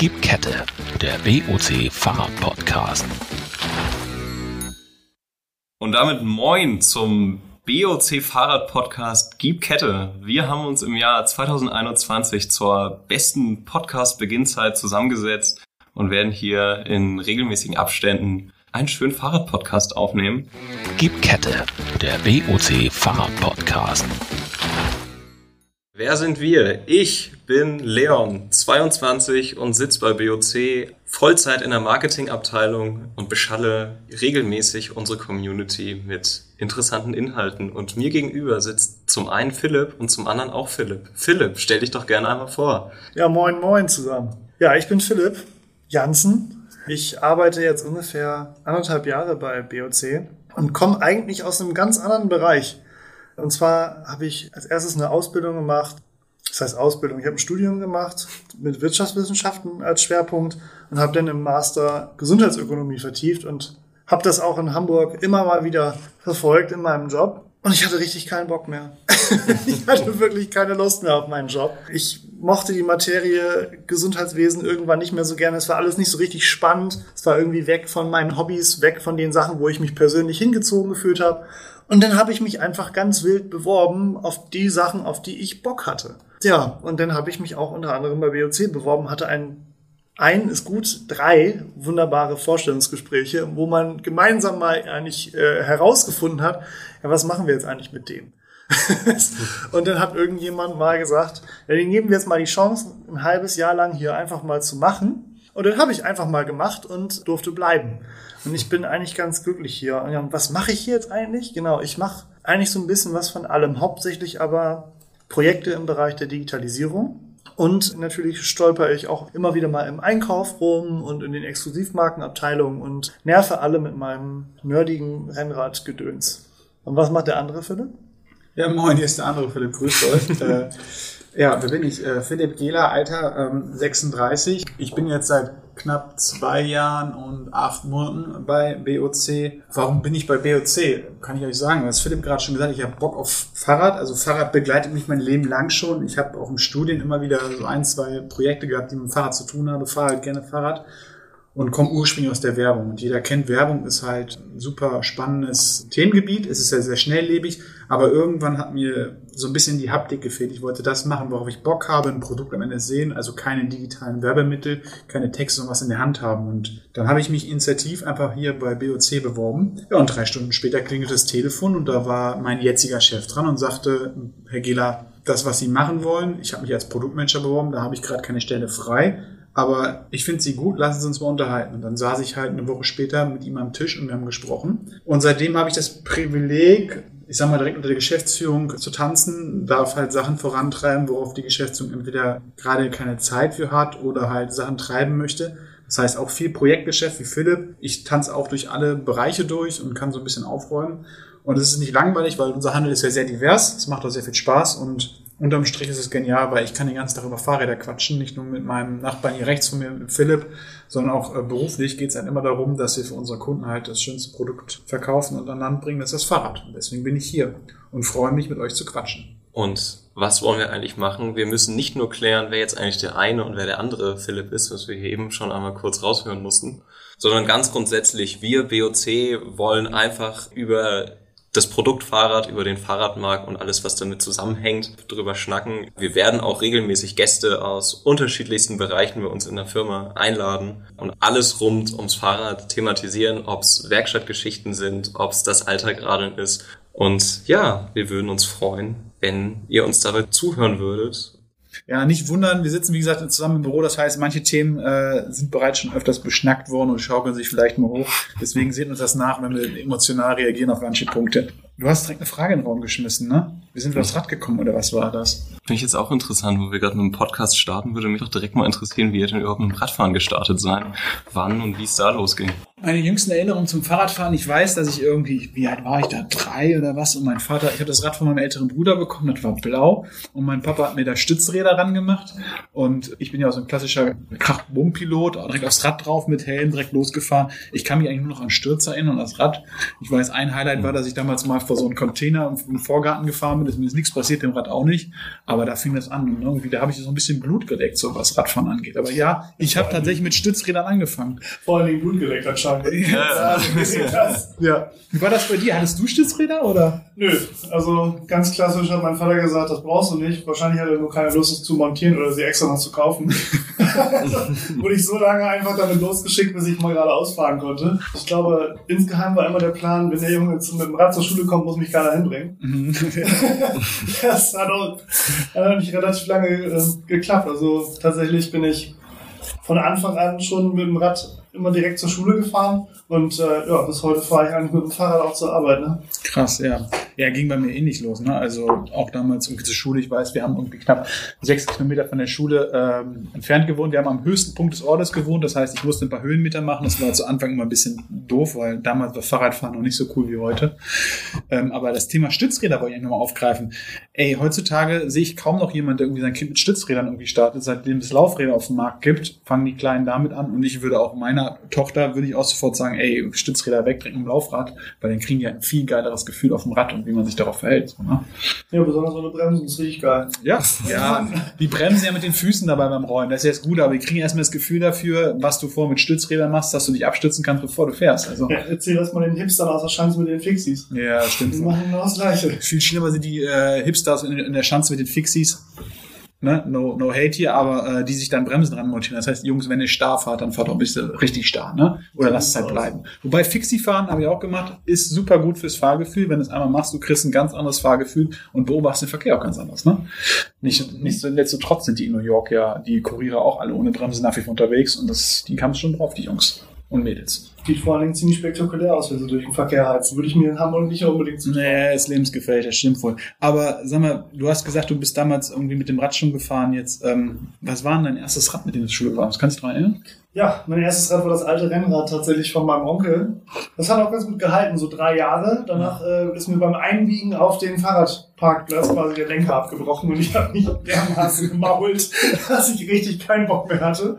Gib Kette, der BOC Fahrrad-Podcast. Und damit moin zum BOC Fahrrad Podcast Gib Kette. Wir haben uns im Jahr 2021 zur besten Podcast Beginnzeit zusammengesetzt und werden hier in regelmäßigen Abständen einen schönen Fahrrad Podcast aufnehmen. Gib Kette, der BOC Fahrrad Podcast. Wer sind wir? Ich bin Leon, 22 und sitze bei BOC Vollzeit in der Marketingabteilung und beschalle regelmäßig unsere Community mit interessanten Inhalten. Und mir gegenüber sitzt zum einen Philipp und zum anderen auch Philipp. Philipp, stell dich doch gerne einmal vor. Ja, moin, moin zusammen. Ja, ich bin Philipp Jansen. Ich arbeite jetzt ungefähr anderthalb Jahre bei BOC und komme eigentlich aus einem ganz anderen Bereich. Und zwar habe ich als erstes eine Ausbildung gemacht. Das heißt Ausbildung. Ich habe ein Studium gemacht mit Wirtschaftswissenschaften als Schwerpunkt und habe dann im Master Gesundheitsökonomie vertieft und habe das auch in Hamburg immer mal wieder verfolgt in meinem Job. Und ich hatte richtig keinen Bock mehr. ich hatte wirklich keine Lust mehr auf meinen Job. Ich mochte die Materie Gesundheitswesen irgendwann nicht mehr so gerne. Es war alles nicht so richtig spannend. Es war irgendwie weg von meinen Hobbys, weg von den Sachen, wo ich mich persönlich hingezogen gefühlt habe. Und dann habe ich mich einfach ganz wild beworben auf die Sachen, auf die ich Bock hatte. Ja, und dann habe ich mich auch unter anderem bei BOC beworben, hatte ein ein ist gut, drei wunderbare Vorstellungsgespräche, wo man gemeinsam mal eigentlich äh, herausgefunden hat, ja, was machen wir jetzt eigentlich mit dem? und dann hat irgendjemand mal gesagt, ja, den geben wir jetzt mal die Chance, ein halbes Jahr lang hier einfach mal zu machen. Und dann habe ich einfach mal gemacht und durfte bleiben. Und ich bin eigentlich ganz glücklich hier. Und was mache ich hier jetzt eigentlich? Genau, ich mache eigentlich so ein bisschen was von allem, hauptsächlich aber Projekte im Bereich der Digitalisierung. Und natürlich stolper ich auch immer wieder mal im Einkauf rum und in den Exklusivmarkenabteilungen und nerve alle mit meinem nerdigen Rennradgedöns. Und was macht der andere Philipp? Ja, moin, hier ist der andere Philipp. Grüßt euch. äh, ja, wer bin ich? Äh, Philipp Gehler, Alter ähm, 36. Ich bin jetzt seit knapp zwei Jahren und acht Monaten bei BOC. Warum bin ich bei BOC? Kann ich euch sagen. Was Philipp gerade schon gesagt, ich habe Bock auf Fahrrad. Also Fahrrad begleitet mich mein Leben lang schon. Ich habe auch im Studien immer wieder so ein, zwei Projekte gehabt, die mit dem Fahrrad zu tun haben. Fahre halt gerne Fahrrad und komme ursprünglich aus der Werbung. Und jeder kennt, Werbung ist halt ein super spannendes Themengebiet. Es ist ja sehr schnelllebig, aber irgendwann hat mir so ein bisschen die Haptik gefehlt. Ich wollte das machen, worauf ich Bock habe, ein Produkt am Ende sehen, also keine digitalen Werbemittel, keine Texte und was in der Hand haben. Und dann habe ich mich initiativ einfach hier bei BOC beworben. Ja, und drei Stunden später klingelt das Telefon und da war mein jetziger Chef dran und sagte, Herr Gela, das, was Sie machen wollen, ich habe mich als Produktmanager beworben, da habe ich gerade keine Stelle frei aber ich finde sie gut, lassen Sie uns mal unterhalten. Und dann saß ich halt eine Woche später mit ihm am Tisch und wir haben gesprochen. Und seitdem habe ich das Privileg, ich sag mal direkt unter der Geschäftsführung zu tanzen, darf halt Sachen vorantreiben, worauf die Geschäftsführung entweder gerade keine Zeit für hat oder halt Sachen treiben möchte. Das heißt auch viel Projektgeschäft wie Philipp. Ich tanze auch durch alle Bereiche durch und kann so ein bisschen aufräumen. Und es ist nicht langweilig, weil unser Handel ist ja sehr divers. Es macht auch sehr viel Spaß und unterm Strich ist es genial, weil ich kann den ganzen Tag über Fahrräder quatschen, nicht nur mit meinem Nachbarn hier rechts von mir, Philipp, sondern auch äh, beruflich geht es halt immer darum, dass wir für unsere Kunden halt das schönste Produkt verkaufen und an Land bringen, das ist das Fahrrad. Und deswegen bin ich hier und freue mich, mit euch zu quatschen. Und was wollen wir eigentlich machen? Wir müssen nicht nur klären, wer jetzt eigentlich der eine und wer der andere Philipp ist, was wir hier eben schon einmal kurz raushören mussten, sondern ganz grundsätzlich, wir BOC wollen einfach über das Produkt Fahrrad, über den Fahrradmarkt und alles, was damit zusammenhängt, drüber schnacken. Wir werden auch regelmäßig Gäste aus unterschiedlichsten Bereichen bei uns in der Firma einladen und alles rund ums Fahrrad thematisieren, ob es Werkstattgeschichten sind, ob es das Alter gerade ist. Und ja, wir würden uns freuen, wenn ihr uns dabei zuhören würdet ja, nicht wundern, wir sitzen wie gesagt zusammen im Büro, das heißt, manche Themen äh, sind bereits schon öfters beschnackt worden und schaukeln sich vielleicht mal hoch. Deswegen seht uns das nach, wenn wir emotional reagieren auf manche Punkte. Du hast direkt eine Frage in den Raum geschmissen, ne? Wir sind wir aufs Rad gekommen oder was war das? Finde ich jetzt auch interessant, wo wir gerade mit dem Podcast starten, würde mich doch direkt mal interessieren, wie ihr denn überhaupt mit dem Radfahren gestartet seid, wann und wie es da losging. Meine jüngsten Erinnerungen zum Fahrradfahren, ich weiß, dass ich irgendwie, wie alt war ich da, drei oder was, und mein Vater, ich habe das Rad von meinem älteren Bruder bekommen, das war blau, und mein Papa hat mir da Stützräder ran gemacht, und ich bin ja so ein klassischer Krach-Bumm-Pilot, direkt aufs Rad drauf, mit Helm direkt losgefahren. Ich kann mich eigentlich nur noch an Stürze erinnern und das Rad. Ich weiß, ein Highlight war, dass ich damals mal vor so einem Container im Vorgarten gefahren bin, ist mir ist nichts passiert, dem Rad auch nicht. Aber da fing das an. Und irgendwie, da habe ich so ein bisschen Blut geleckt, so was Radfahren angeht. Aber ja, ich habe tatsächlich mit Stützrädern angefangen. Vor allen Dingen Blut geleckt anscheinend. Ja. Ja. Wie war das bei dir? Hattest du Stützräder oder? Nö, also ganz klassisch hat mein Vater gesagt, das brauchst du nicht. Wahrscheinlich hat er nur keine Lust, es zu montieren oder sie extra noch zu kaufen. Wurde ich so lange einfach damit losgeschickt, bis ich mal gerade ausfahren konnte. Ich glaube, insgeheim war immer der Plan, wenn der Junge jetzt mit dem Rad zur Schule kommt, muss mich keiner hinbringen. das hat auch, hat auch nicht relativ lange äh, geklappt. Also tatsächlich bin ich von Anfang an schon mit dem Rad immer direkt zur Schule gefahren und äh, ja, bis heute fahre ich eigentlich mit dem Fahrrad auch zur Arbeit. Ne? Krass, ja. Ja, ging bei mir ähnlich los. Ne? Also auch damals irgendwie zur Schule. Ich weiß, wir haben irgendwie knapp sechs Kilometer von der Schule ähm, entfernt gewohnt. Wir haben am höchsten Punkt des Ortes gewohnt. Das heißt, ich musste ein paar Höhenmeter machen. Das war zu Anfang immer ein bisschen doof, weil damals war Fahrradfahren noch nicht so cool wie heute. Ähm, aber das Thema Stützräder wollte ich nochmal aufgreifen. Ey, heutzutage sehe ich kaum noch jemand, der irgendwie sein Kind mit Stützrädern irgendwie startet. Seitdem es Laufräder auf dem Markt gibt, fangen die Kleinen damit an. Und ich würde auch meiner Tochter, würde ich auch sofort sagen, ey, Stützräder wegdrücken im Laufrad, weil dann kriegen die ein viel geileres Gefühl auf dem Rad und wie man sich darauf verhält. So, ne? Ja, besonders so eine Bremse ist richtig geil. Ja, ja, die bremsen ja mit den Füßen dabei beim Rollen. Das ist jetzt gut, aber die kriegen erstmal das Gefühl dafür, was du vor mit Stützrädern machst, dass du dich abstützen kannst, bevor du fährst. Also, Ja, erzähl das mal den Hipstern aus der Schanze mit den Fixies. ja, stimmt. Die machen genau das Gleiche. Viel schlimmer sind die äh, Hipsters in, in der Schanze mit den Fixies. Ne? No, no hate hier, aber äh, die sich dann Bremsen dran montieren. Das heißt, Jungs, wenn ihr starr fahrt, dann fahrt auch ein bisschen richtig starr, ne? Oder lasst es halt bleiben. Wobei Fixie-Fahren, habe ich auch gemacht, ist super gut fürs Fahrgefühl. Wenn du es einmal machst, du kriegst ein ganz anderes Fahrgefühl und beobachtest den Verkehr auch ganz anders, ne? Nicht, nicht so trotz sind die in New York ja, die Kuriere auch alle ohne Bremse nach wie vor unterwegs und das, die kamen schon drauf, die Jungs und Mädels. Sieht vor allen Dingen ziemlich spektakulär aus, wenn sie durch den Verkehr heizen. Würde ich mir in Hamburg nicht unbedingt zutrauen. Nee, ist lebensgefährlich, das stimmt wohl. Aber sag mal, du hast gesagt, du bist damals irgendwie mit dem Rad schon gefahren. Jetzt, ähm, was war denn dein erstes Rad, mit dem du Schule bist? Kannst du dich daran erinnern? Ja, mein erstes Rad war das alte Rennrad tatsächlich von meinem Onkel. Das hat auch ganz gut gehalten, so drei Jahre. Danach äh, ist mir beim Einbiegen auf den Fahrradparkplatz quasi der Lenker abgebrochen und ich habe mich dermaßen gemault, dass ich richtig keinen Bock mehr hatte.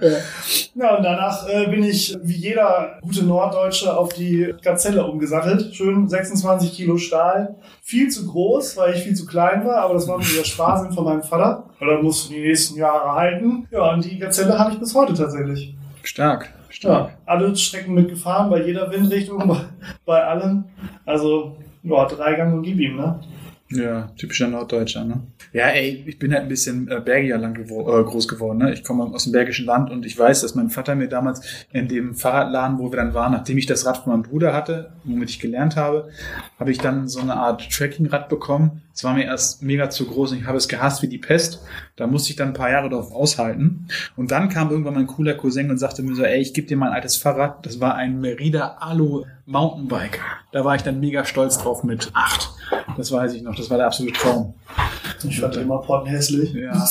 Ja, und danach äh, bin ich wie jeder gute Norddeutsche auf die Gazelle umgesattelt. Schön 26 Kilo Stahl. Viel zu groß, weil ich viel zu klein war, aber das war mir der Spaß von meinem Vater. Und dann musste die nächsten Jahre halten. Ja, und die Gazelle habe ich bis heute tatsächlich. Stark, stark. Ja, alle Strecken mitgefahren, bei jeder Windrichtung, bei, bei allem. Also, ja, Dreigang und gib ihm, ne? Ja, typischer Norddeutscher, ne? Ja, ey, ich bin halt ein bisschen äh, bergiger lang gewo äh, groß geworden, ne? Ich komme aus dem bergischen Land und ich weiß, dass mein Vater mir damals in dem Fahrradladen, wo wir dann waren, nachdem ich das Rad von meinem Bruder hatte, womit ich gelernt habe, habe ich dann so eine Art Trekkingrad bekommen. Es war mir erst mega zu groß und ich habe es gehasst wie die Pest. Da musste ich dann ein paar Jahre drauf aushalten. Und dann kam irgendwann mein cooler Cousin und sagte mir so, ey, ich gebe dir mein altes Fahrrad. Das war ein Merida Alu Mountainbike. Da war ich dann mega stolz drauf mit acht. Das weiß ich noch. Das war der absolute Traum. Ich fand immer pottenhässlich. Ja.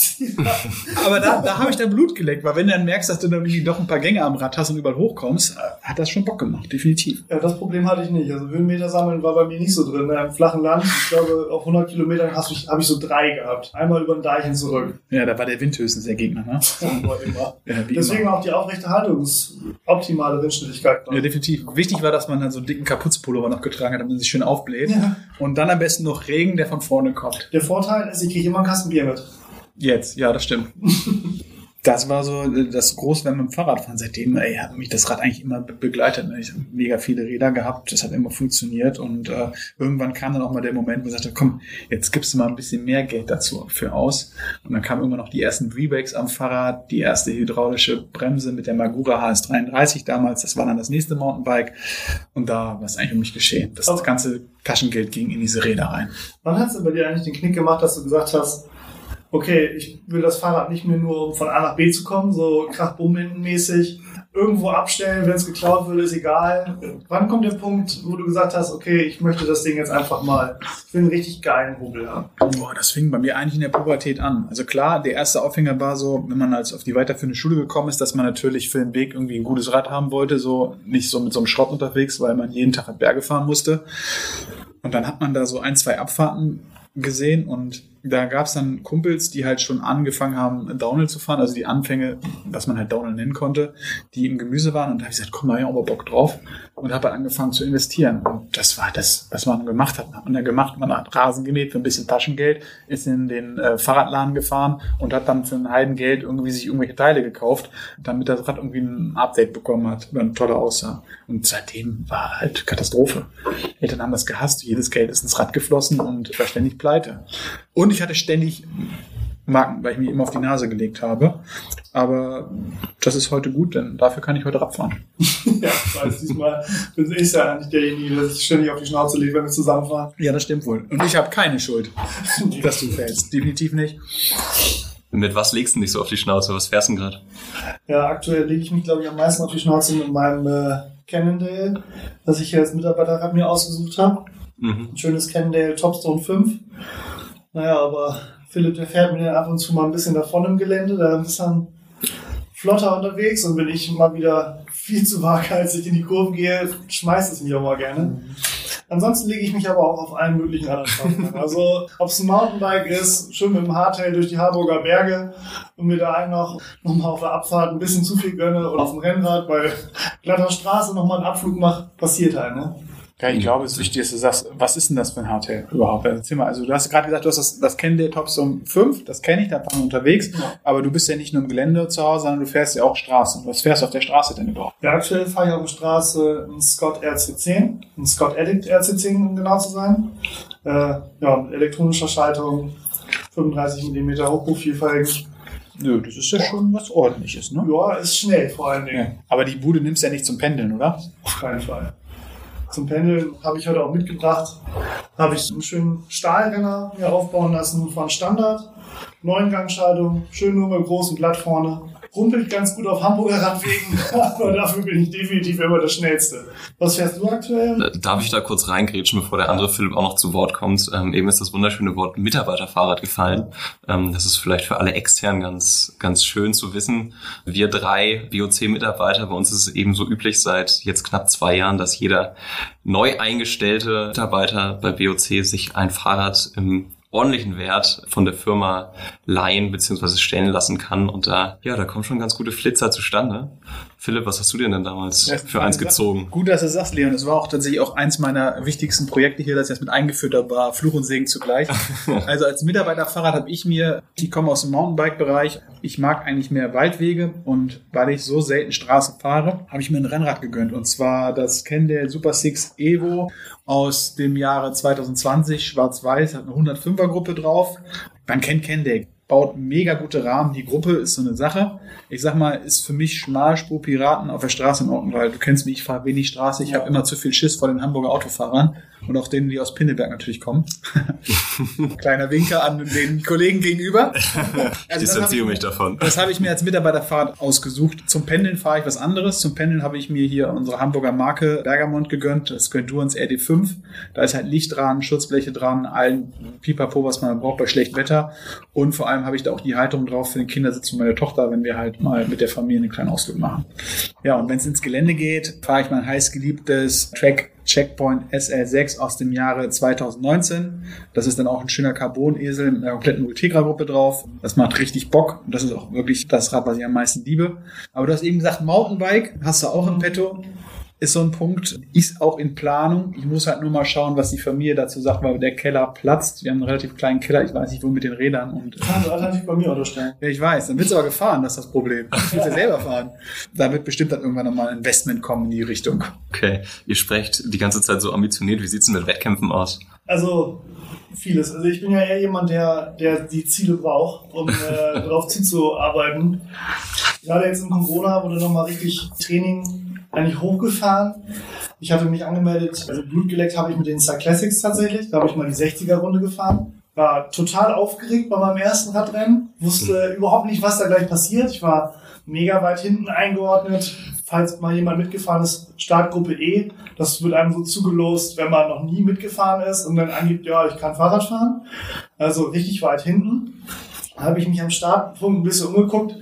Aber da, da habe ich dann Blut geleckt, weil wenn du dann merkst, dass du dann irgendwie doch ein paar Gänge am Rad hast und überall hochkommst, äh, hat das schon Bock gemacht, definitiv. Ja, das Problem hatte ich nicht. Also Höhenmeter sammeln war bei mir nicht so drin. ne? Im flachen Land, ich glaube, auf 100 Kilometern habe ich so drei gehabt. Einmal über den Deichen zurück. Ja, da war der Wind höchstens der Gegner, ne? Immer. Ja, Deswegen immer. auch die aufrechte Haltungsoptimale Windschnittigkeit. Ja, definitiv. Wichtig war, dass man dann so einen dicken Kaputzpullover noch getragen hat, damit man sich schön aufbläht. Ja. Und dann am besten noch Regen, der von vorne kommt. Der Vorteil ist, ich kriege immer einen Kasten Bier mit. Jetzt, ja, das stimmt. Das war so das Großwerden mit dem Fahrradfahren. Seitdem ey, hat mich das Rad eigentlich immer be- begleitet. ne? Ich habe mega viele Räder gehabt, das hat immer funktioniert. Und äh, irgendwann kam dann auch mal der Moment, wo ich sagte, komm, jetzt gibst du mal ein bisschen mehr Geld dazu für aus. Und dann kamen irgendwann noch die ersten Rebakes am Fahrrad, die erste hydraulische Bremse mit der Magura HS33 damals. Das war dann das nächste Mountainbike. Und da war es eigentlich um mich geschehen. Das Aber- ganze Taschengeld ging in diese Räder rein. Wann hast du bei dir eigentlich den Knick gemacht, dass du gesagt hast, okay, ich will das Fahrrad nicht mehr nur, um von A nach B zu kommen, so krach-bumm-mäßig, irgendwo abstellen, wenn es geklaut wird, ist egal. Wann kommt der Punkt, wo du gesagt hast, okay, ich möchte das Ding jetzt einfach mal, ich will einen richtig geilen Hobel haben. Boah, das fing bei mir eigentlich in der Pubertät an. Also klar, der erste Aufhänger war so, wenn man als auf die weiterführende Schule gekommen ist, dass man natürlich für den Weg irgendwie ein gutes Rad haben wollte, so nicht so mit so einem Schrott unterwegs, weil man jeden Tag Berge fahren musste. Und dann hat man da so ein, zwei Abfahrten gesehen und da gab es dann Kumpels, die halt schon angefangen haben, Downhill zu fahren, also die Anfänge, was man halt Downhill nennen konnte, die im Gemüse waren. Und da habe ich gesagt, komm, da hab ich auch mal Bock drauf. Und habe halt angefangen zu investieren. Und das war das, was man gemacht hat. Hat man ja gemacht, man hat Rasen gemäht für ein bisschen Taschengeld, ist in den äh, Fahrradladen gefahren und hat dann für ein Heidengeld irgendwie sich irgendwelche Teile gekauft, damit das Rad irgendwie ein Update bekommen hat, wenn toller aussah. Und seitdem war halt Katastrophe. Eltern haben das gehasst, jedes Geld ist ins Rad geflossen und war ständig pleite. Und ich hatte ständig Marken, weil ich mir immer auf die Nase gelegt habe. Aber das ist heute gut, denn dafür kann ich heute Radfahren. ja, weil diesmal bin ich ja nicht derjenige, der sich ständig auf die Schnauze legt, wenn wir zusammenfahren. Ja, das stimmt wohl. Und ich habe keine Schuld, dass du fällst. Definitiv nicht. Mit was legst du dich so auf die Schnauze? Was fährst du gerade? Ja, aktuell lege ich mich, glaube ich, am meisten auf die Schnauze mit meinem äh, Cannondale, das ich hier als Mitarbeiterrad mir ausgesucht habe. Mhm. Ein schönes Cannondale Topstone 5. Naja, aber Philipp, der fährt mir ab und zu mal ein bisschen davon im Gelände, da ist dann flotter unterwegs und wenn ich mal wieder viel zu waghalsig in die Kurven gehe, schmeißt es mich auch mal gerne. Ansonsten lege ich mich aber auch auf allen möglichen anderen Sachen. Also, ob es ein Mountainbike ist, schön mit dem Hardtail durch die Harburger Berge und mir da einen noch, noch mal auf der Abfahrt ein bisschen zu viel gönne oder auf dem Rennrad bei glatter Straße noch mal einen Abflug mache, passiert halt, ne? Ja, ich glaube, es ist wichtig, dass du sagst, was ist denn das für ein Hardtail überhaupt? Erzähl mal, also du hast gerade gesagt, du hast das, das Cannondale Topstone 5, das kenne ich, da fahren wir unterwegs, ja. aber du bist ja nicht nur im Gelände zu Hause, sondern du fährst ja auch Straße. Was fährst du auf der Straße denn überhaupt? Ja, aktuell fahre ich auf der Straße einen Scott RC10, einen Scott Addict RC10, um genau zu sein. Äh, ja, elektronischer Schaltung, 35 mm Hochprofilfelgen. Nö, das ist ja schon was ordentliches, ne? Ja, ist schnell vor allen Dingen. Ja. Aber die Bude nimmst du ja nicht zum Pendeln, oder? Auf keinen Fall. Zum Pendeln habe ich heute auch mitgebracht. Habe ich einen schönen Stahlrenner mir aufbauen lassen von Standard. Neungangschaltung, schön nur mit groß und glatt vorne rumpelt ganz gut auf Hamburger Radwegen, aber dafür bin ich definitiv immer das Schnellste. Was fährst du aktuell? Äh, darf ich da kurz reingrätschen, bevor der andere Philipp auch noch zu Wort kommt? Ähm, eben ist das wunderschöne Wort Mitarbeiterfahrrad gefallen. Ähm, das ist vielleicht für alle extern ganz, ganz schön zu wissen. Wir drei BOC-Mitarbeiter, bei uns ist es eben so üblich seit jetzt knapp zwei Jahren, dass jeder neu eingestellte Mitarbeiter bei BOC sich ein Fahrrad im ordentlichen Wert von der Firma leihen bzw. stellen lassen kann. Und da, ja, da kommen schon ganz gute Flitzer zustande. Philipp, was hast du dir denn damals ja, für eins gezogen? Gut, dass du sagst, Leon. Es war auch tatsächlich auch eins meiner wichtigsten Projekte hier, das mit eingeführt habe, war Fluch und Segen zugleich. also als Mitarbeiterfahrrad habe ich mir, ich komme aus dem Mountainbike-Bereich, ich mag eigentlich mehr Waldwege und weil ich so selten Straßen fahre, habe ich mir ein Rennrad gegönnt. Und zwar das Kendall Super Six Evo aus dem Jahre 2020, schwarz-weiß, hat eine 105er Gruppe drauf. Man kennt Kendall baut mega gute Rahmen. Die Gruppe ist so eine Sache. Ich sag mal, ist für mich Schmalspur-Piraten auf der Straße in Ordnung, weil du kennst mich, ich fahre wenig Straße. Ich habe immer zu viel Schiss vor den Hamburger Autofahrern und auch denen, die aus Pinneberg natürlich kommen. Kleiner Winker an den Kollegen gegenüber. Also Distanziere mich davon. Das habe ich mir als Mitarbeiterfahrt ausgesucht. Zum Pendeln fahre ich was anderes. Zum Pendeln habe ich mir hier unsere Hamburger Marke Bergamont gegönnt. Das gehört Durance RD5. Da ist halt Licht dran, Schutzbleche dran, allen Pipapo, was man braucht bei schlechtem Wetter. Und vor allem habe ich da auch die Halterung drauf für den Kindersitz und meine Tochter, wenn wir halt mal mit der Familie einen kleinen Ausflug machen. Ja, und wenn es ins Gelände geht, fahre ich mein heißgeliebtes Track Checkpoint SL6 aus dem Jahre 2019. Das ist dann auch ein schöner Carbon-Esel mit einer kompletten Ultegra-Gruppe drauf. Das macht richtig Bock. Und das ist auch wirklich das Rad, was ich am meisten liebe. Aber du hast eben gesagt, Mountainbike hast du auch im Petto ist so ein Punkt, ist auch in Planung. Ich muss halt nur mal schauen, was die Familie dazu sagt, weil der Keller platzt. Wir haben einen relativ kleinen Keller, ich weiß nicht, wo mit den Rädern und. Kann du alternativ bei mir unterstellen. Ja, ich weiß. Dann wird's aber gefahren, das ist das Problem. Ich will ja selber fahren. Da wird bestimmt dann irgendwann nochmal ein Investment kommen in die Richtung. Okay. Ihr sprecht die ganze Zeit so ambitioniert. Wie sieht's denn mit Wettkämpfen aus? Also, vieles. Also ich bin ja eher jemand, der, der die Ziele braucht, um äh, darauf zuzuarbeiten. Gerade jetzt in Corona wurde nochmal richtig Training eigentlich hochgefahren. Ich hatte mich angemeldet, also Blut geleckt habe ich mit den Star Classics tatsächlich. Da habe ich mal die 60er-Runde gefahren. War total aufgeregt bei meinem ersten Radrennen. Wusste mhm. überhaupt nicht, was da gleich passiert. Ich war mega weit hinten eingeordnet. Falls mal jemand mitgefahren ist, Startgruppe E. Das wird einem so zugelost, wenn man noch nie mitgefahren ist und dann angibt, ja, ich kann Fahrrad fahren. Also richtig weit hinten habe ich mich am Startpunkt ein bisschen umgeguckt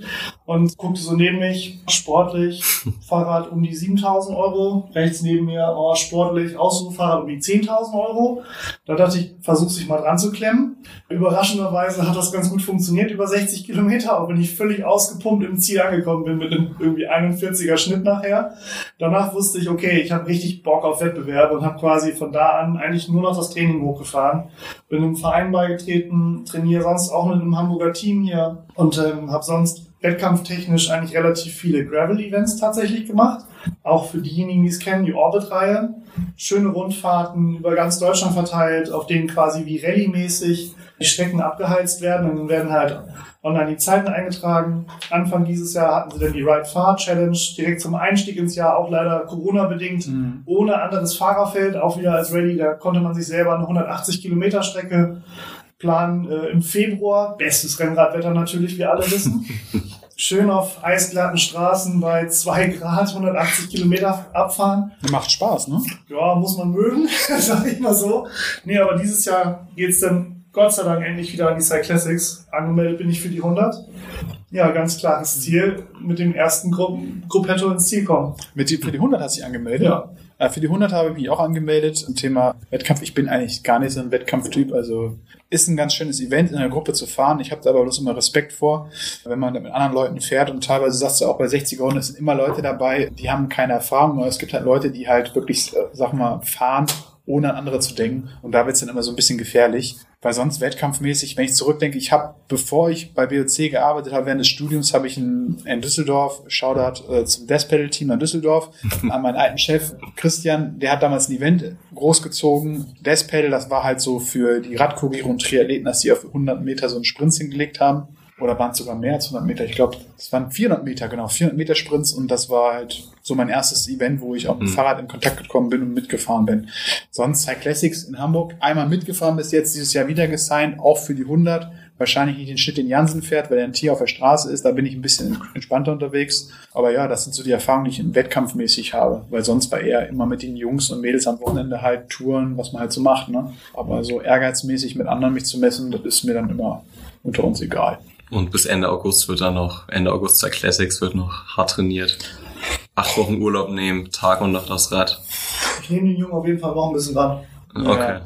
und guckte so neben mich, sportlich, Fahrrad um die 7000 Euro, rechts neben mir, oh, sportlich, Ausruffahrrad um die 10.000 Euro. Da dachte ich, versuch sich mal dran zu klemmen. Überraschenderweise hat das ganz gut funktioniert, über 60 Kilometer, auch wenn ich völlig ausgepumpt im Ziel angekommen bin mit einem irgendwie 41er Schnitt nachher. Danach wusste ich, okay, ich habe richtig Bock auf Wettbewerb und habe quasi von da an eigentlich nur noch das Training hochgefahren. Bin im Verein beigetreten, trainiere sonst auch mit einem Hamburger Team hier und ähm, habe sonst wettkampftechnisch eigentlich relativ viele Gravel-Events tatsächlich gemacht. Auch für diejenigen, die es kennen, die Orbit-Reihe. Schöne Rundfahrten über ganz Deutschland verteilt, auf denen quasi wie Rallye-mäßig die Strecken abgeheizt werden und dann werden halt online die Zeiten eingetragen. Anfang dieses Jahr hatten sie dann die Ride Far Challenge direkt zum Einstieg ins Jahr, auch leider Corona-bedingt, Mhm. ohne anderes Fahrerfeld, auch wieder als Rallye. Da konnte man sich selber eine 180 Kilometer Strecke planen äh, im Februar. Bestes Rennradwetter natürlich, wir alle wissen. Schön auf eisglatten Straßen bei zwei Grad 180 Kilometer abfahren. Macht Spaß, ne? Ja, muss man mögen, sag ich mal so. Nee, aber dieses Jahr geht's dann Gott sei Dank endlich wieder an die Cyclassics. Angemeldet bin ich für die 100. Ja, ganz klares Ziel, mit dem ersten Gru Gruppetto ins Ziel kommen. Mit die, für die 100 hast du dich angemeldet? Ja. Äh, Für die 100 habe ich mich auch angemeldet. Zum Thema Wettkampf. Ich bin eigentlich gar nicht so ein Wettkampftyp. Also ist ein ganz schönes Event, in einer Gruppe zu fahren. Ich habe da aber bloß immer Respekt vor, wenn man mit anderen Leuten fährt. Und teilweise sagst du auch bei 60er Runden, es sind immer Leute dabei, die haben keine Erfahrung. Es gibt halt Leute, die halt wirklich, äh, sag mal, fahren, ohne an andere zu denken. Und da wird es dann immer so ein bisschen gefährlich. Weil sonst wettkampfmäßig, wenn ich zurückdenke, ich habe, bevor ich bei BOC gearbeitet habe, während des Studiums, habe ich in, in Düsseldorf, Shoutout äh, zum Death Pedal Team in Düsseldorf, an meinen alten Chef Christian, der hat damals ein Event großgezogen. Death Pedal, das war halt so für die Radkuriere und Triathleten, dass die auf 100 Meter so einen Sprint hingelegt haben. Oder waren es sogar mehr als 100 Meter? Ich glaube, es waren 400 Meter, genau, 400 Meter Sprints und das war halt so mein erstes Event, wo ich mit dem Fahrrad in Kontakt gekommen bin und mitgefahren bin. Sonst Cyclassics in Hamburg einmal mitgefahren bis jetzt, dieses Jahr wieder gesigned, auch für die 100. Wahrscheinlich nicht den Schritt, den Jansen fährt, weil er ein Tier auf der Straße ist. Da bin ich ein bisschen entspannter unterwegs. Aber ja, das sind so die Erfahrungen, die ich in wettkampfmäßig habe. Weil sonst war eher immer mit den Jungs und Mädels am Wochenende halt Touren, was man halt so macht. Ne? Aber so ehrgeizmäßig mit anderen mich zu messen, das ist mir dann immer unter uns egal. Und bis Ende August wird dann noch, Ende August zur Classics wird noch hart trainiert. Acht Wochen Urlaub nehmen, Tag und Nacht aufs Rad. Ich nehme den Jungen auf jeden Fall noch ein bisschen ran. Okay.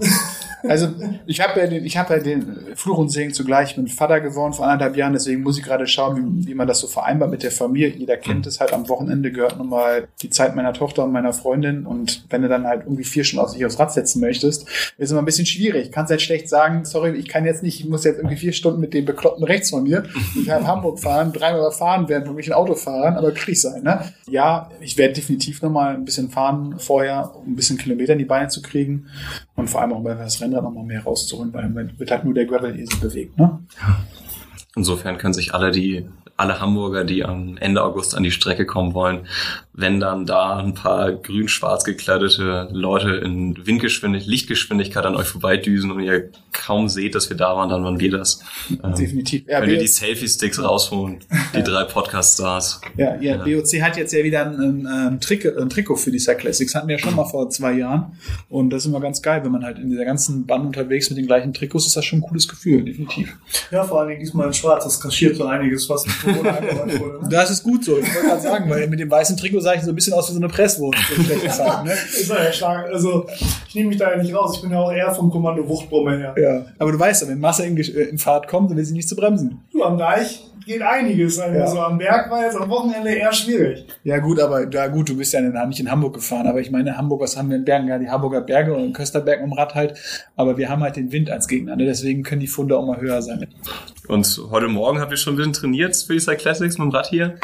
Also ich habe ja den, ich habe ja den Fluch und Segen zugleich. Ich bin Vater geworden vor anderthalb Jahren, deswegen muss ich gerade schauen, wie, wie man das so vereinbart mit der Familie. Jeder kennt es halt. Am Wochenende gehört nun mal die Zeit meiner Tochter und meiner Freundin. Und wenn du dann halt irgendwie vier Stunden auf sich aufs Rad setzen möchtest, ist immer ein bisschen schwierig. Kannst halt schlecht sagen, sorry, ich kann jetzt nicht, ich muss jetzt irgendwie vier Stunden mit dem Bekloppten rechts von mir. Ich kann Hamburg fahren, dreimal fahren werden, für mich ein Auto fahren, aber krieg ich sein. Ne? Ja, ich werde definitiv noch mal ein bisschen fahren vorher, um ein bisschen Kilometer in die Beine zu kriegen. Und vor allem auch bei das Rennrad noch mal mehr rauszuholen, weil man wird halt nur der Gravel-Esel bewegt. Ne? Insofern können sich alle die, alle Hamburger, die am Ende August an die Strecke kommen wollen, wenn dann da ein paar grün-schwarz gekleidete Leute in Windgeschwindigkeit, Lichtgeschwindigkeit an euch vorbeidüsen und ihr kaum seht, dass wir da waren, dann waren wir das. Ähm, Definitiv. Ja, Könnt ihr die Selfie-Sticks rausholen, die drei Podcast-Stars. Ja, ja, BOC hat jetzt ja wieder ein, ein, ein, Trick, ein Trikot für die Cyclassics. Hatten wir ja schon mal vor zwei Jahren. Und das ist immer ganz geil, wenn man halt in dieser ganzen Band unterwegs mit den gleichen Trikots ist, das schon ein cooles Gefühl, definitiv. Ja, vor allen Dingen diesmal in schwarz. Das kaschiert so einiges, was mit Corona eingebaut wurde. Ne? Das ist gut so. Ich wollte gerade sagen, weil mit dem weißen Trikot sah ich so ein bisschen aus wie so eine Presswurst. so gesagt, ne? Ist ja stark. Also, ich nehme mich da ja nicht raus. Ich bin ja auch eher vom Kommando Wuchtbrumme her. Ja. Aber du weißt ja, wenn Masse in, äh, in Fahrt kommt, dann will sie nicht zu bremsen. Du, am Deich geht einiges. Also Ja. so am Berg war jetzt am Wochenende eher schwierig. Ja gut, aber ja gut, du bist ja in, nicht in Hamburg gefahren, aber ich meine, Hamburg, was haben wir in Bergen? Ja, die Hamburger Berge und Kösterberg am Rad halt, aber wir haben halt den Wind als Gegner, ne? deswegen können die Funde auch mal höher sein. Und heute Morgen habt ihr schon ein bisschen trainiert für die Cyclassics mit dem Rad hier.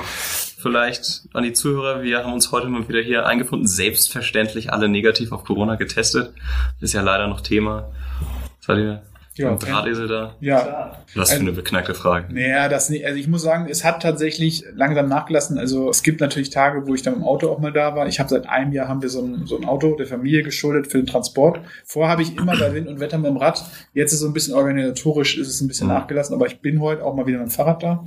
Vielleicht an die Zuhörer, wir haben uns heute mal wieder hier eingefunden. Selbstverständlich alle negativ auf Corona getestet. Ist ja leider noch Thema. Seid ihr Ja, ja, Drahtesel da? Ja, Was für eine beknackte Frage. Naja, das nicht. Also ich muss sagen, es hat tatsächlich langsam nachgelassen. Also es gibt natürlich Tage, wo ich dann im Auto auch mal da war. Ich habe seit einem Jahr haben wir so ein, so ein Auto der Familie geschuldet für den Transport. Vorher habe ich immer bei Wind und Wetter mit dem Rad. Jetzt ist so ein bisschen organisatorisch, ist es ein bisschen nachgelassen, aber ich bin heute auch mal wieder mit dem Fahrrad da.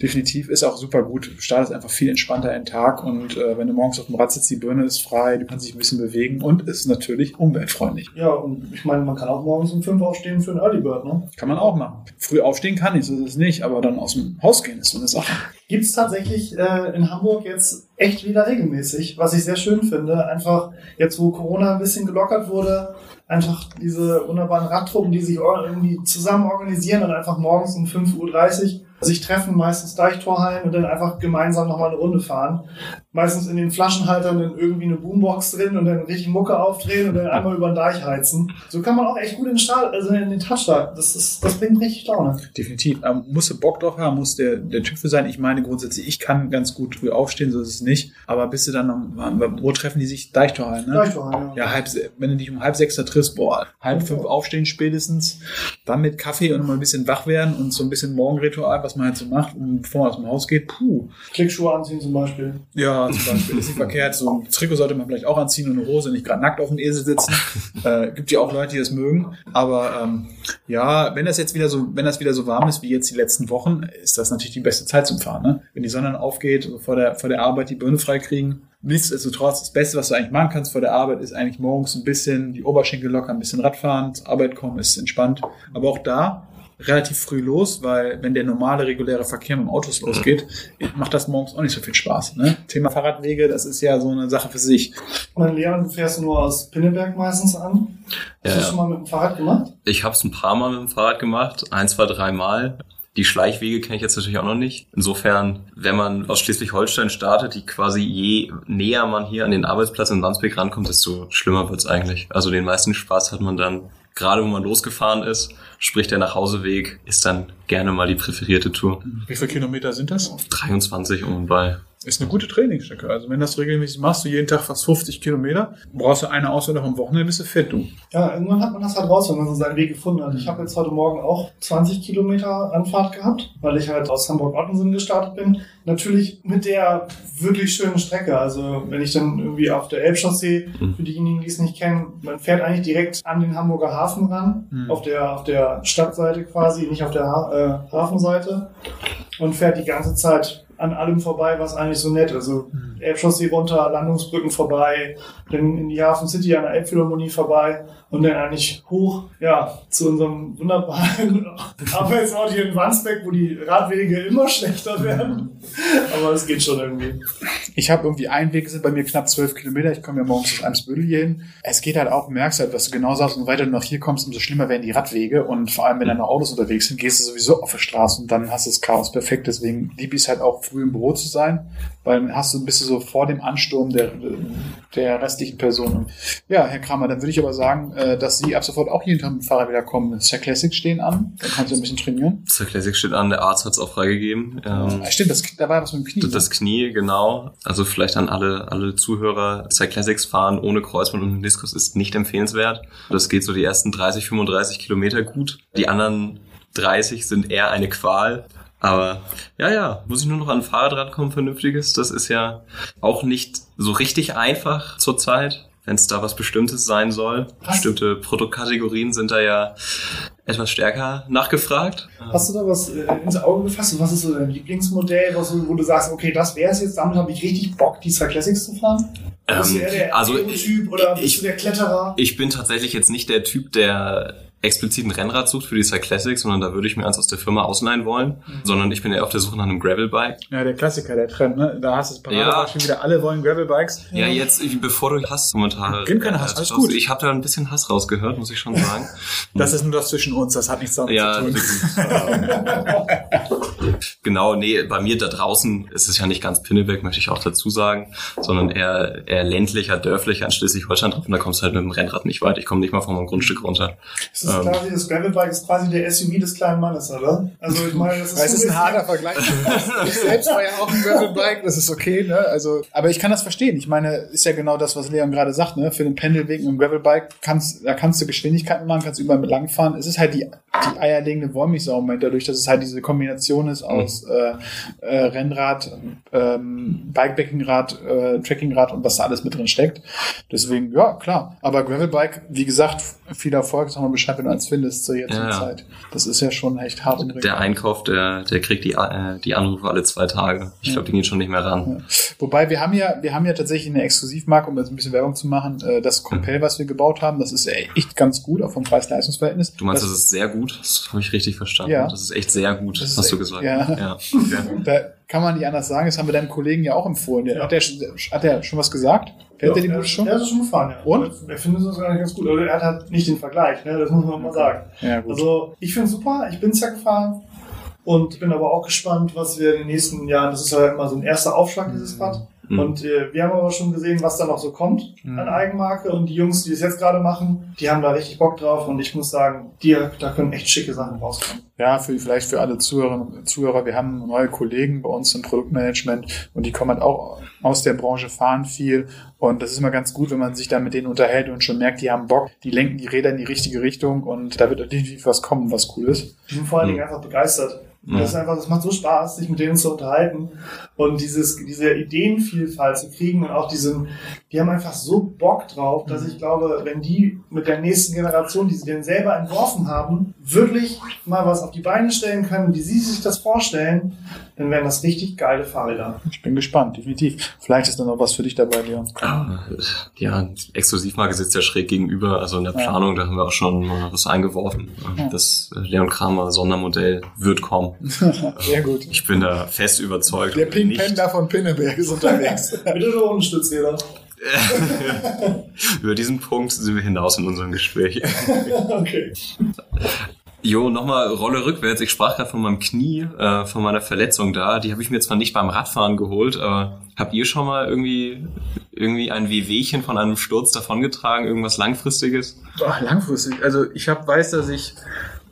Definitiv. Ist auch super gut. Du startest einfach viel entspannter in den Tag und äh, wenn du morgens auf dem Rad sitzt, die Birne ist frei, du kannst dich ein bisschen bewegen und ist natürlich umweltfreundlich. Ja, und ich meine, man kann auch morgens um fünf aufstehen für einen Early Bird, ne? Kann man auch machen. Früh aufstehen kann ich, so ist es nicht, aber dann aus dem Haus gehen ist so eine Sache. Gibt's tatsächlich äh, in Hamburg jetzt echt wieder regelmäßig, was ich sehr schön finde. Einfach jetzt, wo Corona ein bisschen gelockert wurde, einfach diese wunderbaren Radtruppen, die sich irgendwie zusammen organisieren und einfach morgens um 5.30 Uhr sich treffen, meistens Deichtorhallen und dann einfach gemeinsam nochmal eine Runde fahren. Meistens in den Flaschenhaltern dann irgendwie eine Boombox drin und dann richtig Mucke aufdrehen und dann einmal über den Deich heizen. So kann man auch echt gut in den Start, also in den Touch starten. Das ist, das bringt richtig Laune. Definitiv. Ähm, muss du Bock drauf haben, muss der, der Typ für sein. Ich meine grundsätzlich, ich kann ganz gut früh aufstehen, so ist es nicht. Aber bist du dann, am- wo treffen die sich? Deichtorhallen, ne? Deichtorhallen, ja. Ja, halb, wenn du dich um halb sechs da triffst, boah, halb fünf aufstehen spätestens, dann mit Kaffee und mal ein bisschen wach werden und so ein bisschen Morgenritual, was man halt so macht, bevor man aus dem Haus geht, puh. Klickschuhe anziehen zum Beispiel. Ja, zum Beispiel, ist nicht verkehrt. So ein Trikot sollte man vielleicht auch anziehen und eine Hose, nicht gerade nackt auf dem Esel sitzen. Äh, gibt ja auch Leute, die das mögen. Aber ähm, ja, wenn das jetzt wieder so, wenn das wieder so warm ist wie jetzt die letzten Wochen, ist das natürlich die beste Zeit zum Fahren. Ne? Wenn die Sonne aufgeht, so vor der vor der Arbeit die Birne frei kriegen. Nichtsdestotrotz, das Beste, was du eigentlich machen kannst vor der Arbeit, ist eigentlich morgens ein bisschen die Oberschenkel locker, ein bisschen Radfahren, zur Arbeit kommen, ist entspannt. Aber auch da relativ früh los, weil wenn der normale, reguläre Verkehr mit dem Autos losgeht, macht das morgens auch nicht so viel Spaß. Ne? Thema Fahrradwege, das ist ja so eine Sache für sich. Mein Leon, du fährst nur aus Pinneberg meistens an. Hast Ja, du schon mal mit dem Fahrrad gemacht? Ich habe es ein paar Mal mit dem Fahrrad gemacht, ein, zwei, drei Mal. Die Schleichwege kenne ich jetzt natürlich auch noch nicht. Insofern, wenn man aus Schleswig-Holstein startet, die quasi je näher man hier an den Arbeitsplatz in Wandsbek rankommt, desto schlimmer wird's eigentlich. Also den meisten Spaß hat man dann, gerade wo man losgefahren ist, sprich der Nachhauseweg ist dann gerne mal die präferierte Tour. Wie viele Kilometer sind das? 23 um und bei. Ist eine gute Trainingsstrecke. Also wenn das regelmäßig machst, du jeden Tag fast 50 Kilometer, brauchst du eine Auswahl am Wochenende, bist du fit, du. Ja, irgendwann hat man das halt raus, wenn man so seinen Weg gefunden hat. Ich habe jetzt heute Morgen auch 20 Kilometer Anfahrt gehabt, weil ich halt aus Hamburg-Ottensen gestartet bin. Natürlich mit der wirklich schönen Strecke. Also wenn ich dann irgendwie auf der Elbchaussee, Mhm. für diejenigen, die es nicht kennen, man fährt eigentlich direkt an den Hamburger Hafen ran, Mhm. auf der auf der Stadtseite quasi, nicht auf der ha äh, Hafenseite und fährt die ganze Zeit an allem vorbei, was eigentlich so nett. Also Elbchaussee runter, Landungsbrücken vorbei, dann in die Hafen City an der Elbphilharmonie vorbei und dann eigentlich hoch, ja, zu unserem wunderbaren Arbeitsort hier in Wandsbek, wo die Radwege immer schlechter werden. Aber es geht schon irgendwie. Ich habe irgendwie einen Weg, sind bei mir knapp 12 Kilometer. Ich komme ja morgens aus Eimsbüttel hier hin. Es geht halt auch, du merkst halt, was du genau sagst, umso weiter du nach hier kommst, umso schlimmer werden die Radwege. Und vor allem, wenn da noch Autos unterwegs sind, gehst du sowieso auf der Straße und dann hast du das Chaos perfekt. Deswegen liebe ich es halt auch früh im Büro zu sein, weil dann hast du, bist du so vor dem Ansturm der, der restlichen Personen. Ja, Herr Kramer, dann würde ich aber sagen, äh, dass Sie ab sofort auch jeden Tag mit dem Fahrrad wieder kommen. Das Classics stehen an. Dann kannst du ein bisschen trainieren. Zur Classic steht an, der Arzt hat's auch freigegeben. Ähm, Ah, Stimmt, das, da war was mit dem Knie. ne? Das Knie, genau. Also vielleicht an alle, alle Zuhörer. Cyclassics fahren ohne Kreuzband und Meniskus ist nicht empfehlenswert. Das geht so die ersten 30, 35 Kilometer gut. Die anderen 30 sind eher eine Qual. Aber ja, ja, muss ich nur noch an ein Fahrrad rankommen, vernünftiges. Das ist ja auch nicht so richtig einfach zurzeit, wenn es da was Bestimmtes sein soll. Bestimmte Produktkategorien sind da ja etwas stärker nachgefragt. Hast du da was äh, ins Auge gefasst? Was ist so dein Lieblingsmodell, was, wo du sagst, okay, das wäre es jetzt, damit habe ich richtig Bock, die zwei Classics zu fahren? bist du Ähm, eher der also Aero-Typ oder bist ich- du der Kletterer? Ich bin tatsächlich jetzt nicht der Typ, der explizit ein Rennrad sucht für die Cyclassics, sondern da würde ich mir eins aus der Firma ausleihen wollen, sondern ich bin eher auf der Suche nach einem Gravelbike. Ja, der Klassiker, der Trend, ne? Da hast du es Ja. schon wieder, alle wollen Gravelbikes. Ja, jetzt, bevor du Hasskommentare... Gib keine äh, Hass, alles raus- gut. Ich habe da ein bisschen Hass rausgehört, muss ich schon sagen. Das ist nur das zwischen uns, das hat nichts damit Ja, zu tun. genau, nee, bei mir da draußen ist es ja nicht ganz Pinneberg, möchte ich auch dazu sagen, sondern eher, eher ländlicher, dörflicher in Schleswig-Holstein drauf und da kommst du halt mit dem Rennrad nicht weit. Ich komme nicht mal von meinem Grundstück runter. Das, ist Ähm. quasi, das Gravelbike ist quasi der SUV des kleinen Mannes, oder? Also ich meine, das ist, Weil es so ist ein harter Vergleich. Ich selbst war ja auch ein Gravelbike, das ist okay, ne? Also, aber ich kann das verstehen. Ich meine, ist ja genau das, was Leon gerade sagt, ne? Für den Pendelweg mit dem Gravelbike kannst, da kannst du Geschwindigkeiten machen, kannst überall mit langfahren. Es ist halt die, die eierlegende Wollmilchsau, im Moment, dadurch, dass es halt diese Kombination ist aus äh, äh, Rennrad, ähm, Bikepackingrad, äh, Trekkingrad und was da alles mit drin steckt. Deswegen, ja, klar. Aber Gravelbike, wie gesagt, viel Erfolg, sag mal Bescheid, du eins findest zur jetzigen Ja, ja. Zeit. Das ist ja schon echt hart und Der Einkauf, der, der kriegt die, äh, die Anrufe alle zwei Tage. Ich glaube, die gehen schon nicht mehr ran. Wobei wir haben ja, wir haben ja tatsächlich eine Exklusivmarke, um jetzt ein bisschen Werbung zu machen, äh, das Compel, was wir gebaut haben, das ist echt ganz gut, auch vom Preis-Leistungs-Verhältnis. Du meinst, das, das ist sehr gut? Das habe ich richtig verstanden. Ja. Das ist echt sehr gut, hast du echt- gesagt. ja. ja. Okay. da kann man nicht anders sagen, das haben wir deinem Kollegen ja auch empfohlen. Der, Hat, der, schon- hat der schon was gesagt? Fährt der die er, Bude schon? Er ist es schon gefahren, ja. Und? Er findet es eigentlich ganz gut. Aber er hat halt nicht den Vergleich, ne? das muss man mal sagen. Ja, gut. Also ich finde es super, ich bin es ja gefahren und bin aber auch gespannt, was wir in den nächsten Jahren, das ist ja immer so ein erster Aufschlag, dieses Rad. Mhm. Und äh, wir haben aber schon gesehen, was da noch so kommt Mhm. an Eigenmarke und die Jungs, die es jetzt gerade machen, die haben da richtig Bock drauf und ich muss sagen, die, da können echt schicke Sachen rauskommen. Ja, für, vielleicht für alle Zuhörerinnen und Zuhörer, wir haben neue Kollegen bei uns im Produktmanagement und die kommen halt auch aus der Branche, fahren viel und das ist immer ganz gut, wenn man sich da mit denen unterhält und schon merkt, die haben Bock, die lenken die Räder in die richtige Richtung und da wird definitiv was kommen, was cool ist. Die sind vor allen Mhm. Dingen einfach begeistert. Mhm. Das ist einfach, das macht so Spaß, sich mit denen zu unterhalten und dieses, diese Ideenvielfalt zu kriegen und auch diesen, die haben einfach so Bock drauf, dass ich glaube, wenn die mit der nächsten Generation, die sie denn selber entworfen haben, wirklich mal was auf die Beine stellen können, wie sie sich das vorstellen, dann wären das richtig geile Fahrräder. Ich bin gespannt, definitiv. Vielleicht ist da noch was für dich dabei, Leon. Ah, Ja, Exklusivmarke sitzt ja schräg gegenüber. Also in der Ja. Planung, da haben wir auch schon mal was eingeworfen. Ja. Das äh, Leon Kramer Sondermodell wird kommen. Sehr gut. Ich bin da fest überzeugt. Der Pink Nicht- Panda von Pinneberg ist unterwegs. Mit oder ohne Stützräder? Über diesen Punkt sind wir hinaus in unserem Gespräch. okay. Jo, nochmal Rolle rückwärts. Ich sprach gerade von meinem Knie, äh, von meiner Verletzung da. Die habe ich mir zwar nicht beim Radfahren geholt, aber habt ihr schon mal irgendwie irgendwie ein Wehwehchen von einem Sturz davongetragen, irgendwas langfristiges? Boah, langfristig. Also ich hab, weiß, dass ich,